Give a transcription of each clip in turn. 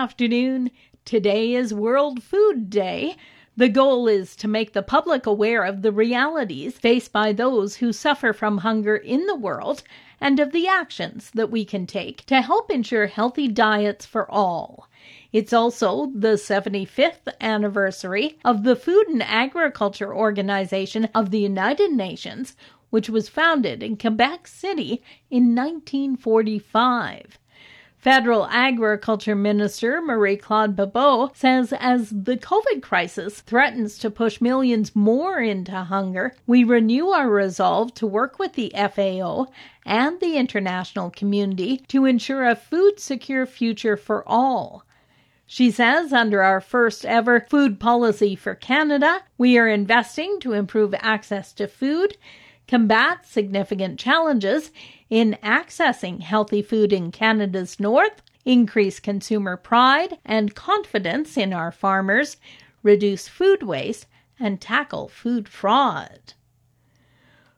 afternoon. Today is World Food Day. The goal is to make the public aware of the realities faced by those who suffer from hunger in the world and of the actions that we can take to help ensure healthy diets for all. It's also the 75th anniversary of the Food and Agriculture Organization of the United Nations, which was founded in Quebec City in 1945. Federal Agriculture Minister Marie Claude Bibeau says as the COVID crisis threatens to push millions more into hunger, we renew our resolve to work with the FAO and the international community to ensure a food secure future for all. She says under our first ever food policy for Canada, we are investing to improve access to food, combat significant challenges in accessing healthy food in Canada's north, increase consumer pride and confidence in our farmers, reduce food waste, and tackle food fraud.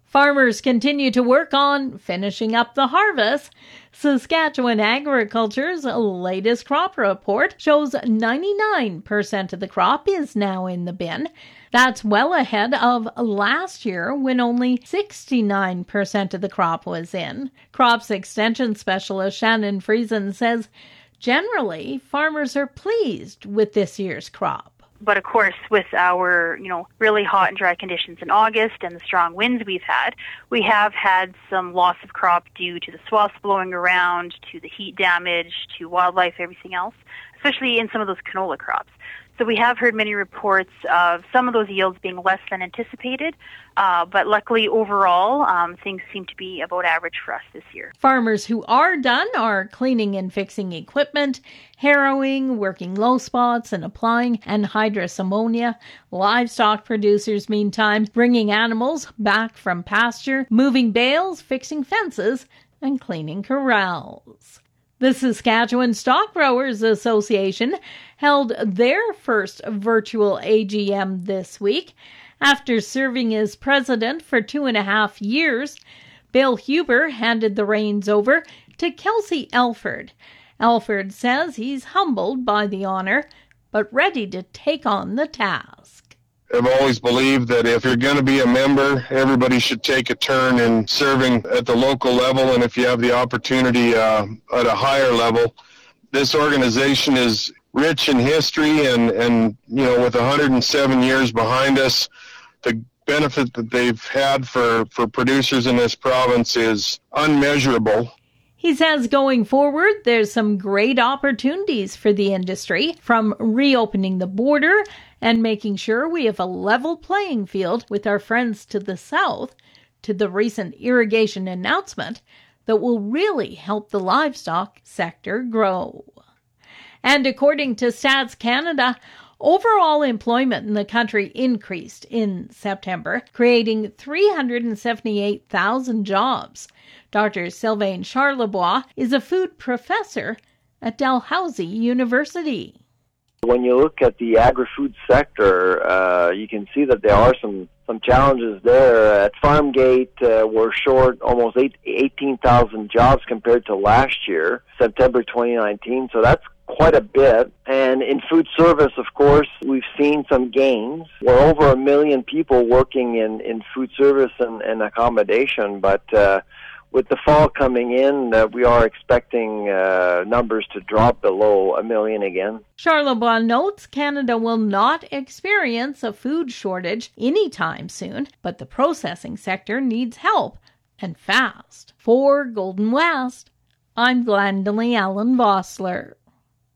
Farmers continue to work on finishing up the harvest. Saskatchewan Agriculture's latest crop report shows 99% of the crop is now in the bin. That's well ahead of last year when only 69% of the crop was in. Crops Extension Specialist Shannon Friesen says generally farmers are pleased with this year's crop. But of course, with our, you know, really hot and dry conditions in August and the strong winds we've had, we have had some loss of crop due to the swaths blowing around, to the heat damage, to wildlife, everything else, especially in some of those canola crops. So we have heard many reports of some of those yields being less than anticipated, uh, but luckily overall um, things seem to be about average for us this year. Farmers who are done are cleaning and fixing equipment, harrowing, working low spots, and applying anhydrous ammonia. Livestock producers, meantime, bringing animals back from pasture, moving bales, fixing fences, and cleaning corrals. The Saskatchewan Stock Growers Association held their first virtual AGM this week. After serving as president for two and a half years, Bill Huber handed the reins over to Kelsey Elford. Elford says he's humbled by the honor, but ready to take on the task. I've always believed that if you're going to be a member, everybody should take a turn in serving at the local level. And if you have the opportunity uh, at a higher level, this organization is rich in history and, and, you know, with 107 years behind us, the benefit that they've had for, for producers in this province is unmeasurable. He says going forward, there's some great opportunities for the industry from reopening the border and making sure we have a level playing field with our friends to the south to the recent irrigation announcement that will really help the livestock sector grow. And according to Stats Canada, Overall employment in the country increased in September, creating 378,000 jobs. Dr. Sylvain Charlebois is a food professor at Dalhousie University. When you look at the agri-food sector, uh, you can see that there are some some challenges there. At Farmgate, uh, we're short almost 18,000 jobs compared to last year, September 2019. So that's quite a bit. And in food service, of course, we've seen some gains. We're over a million people working in, in food service and, and accommodation, but uh, with the fall coming in, uh, we are expecting uh, numbers to drop below a million again. Charlebois notes Canada will not experience a food shortage anytime soon, but the processing sector needs help and fast. For Golden West, I'm Glendalee Allen Vossler.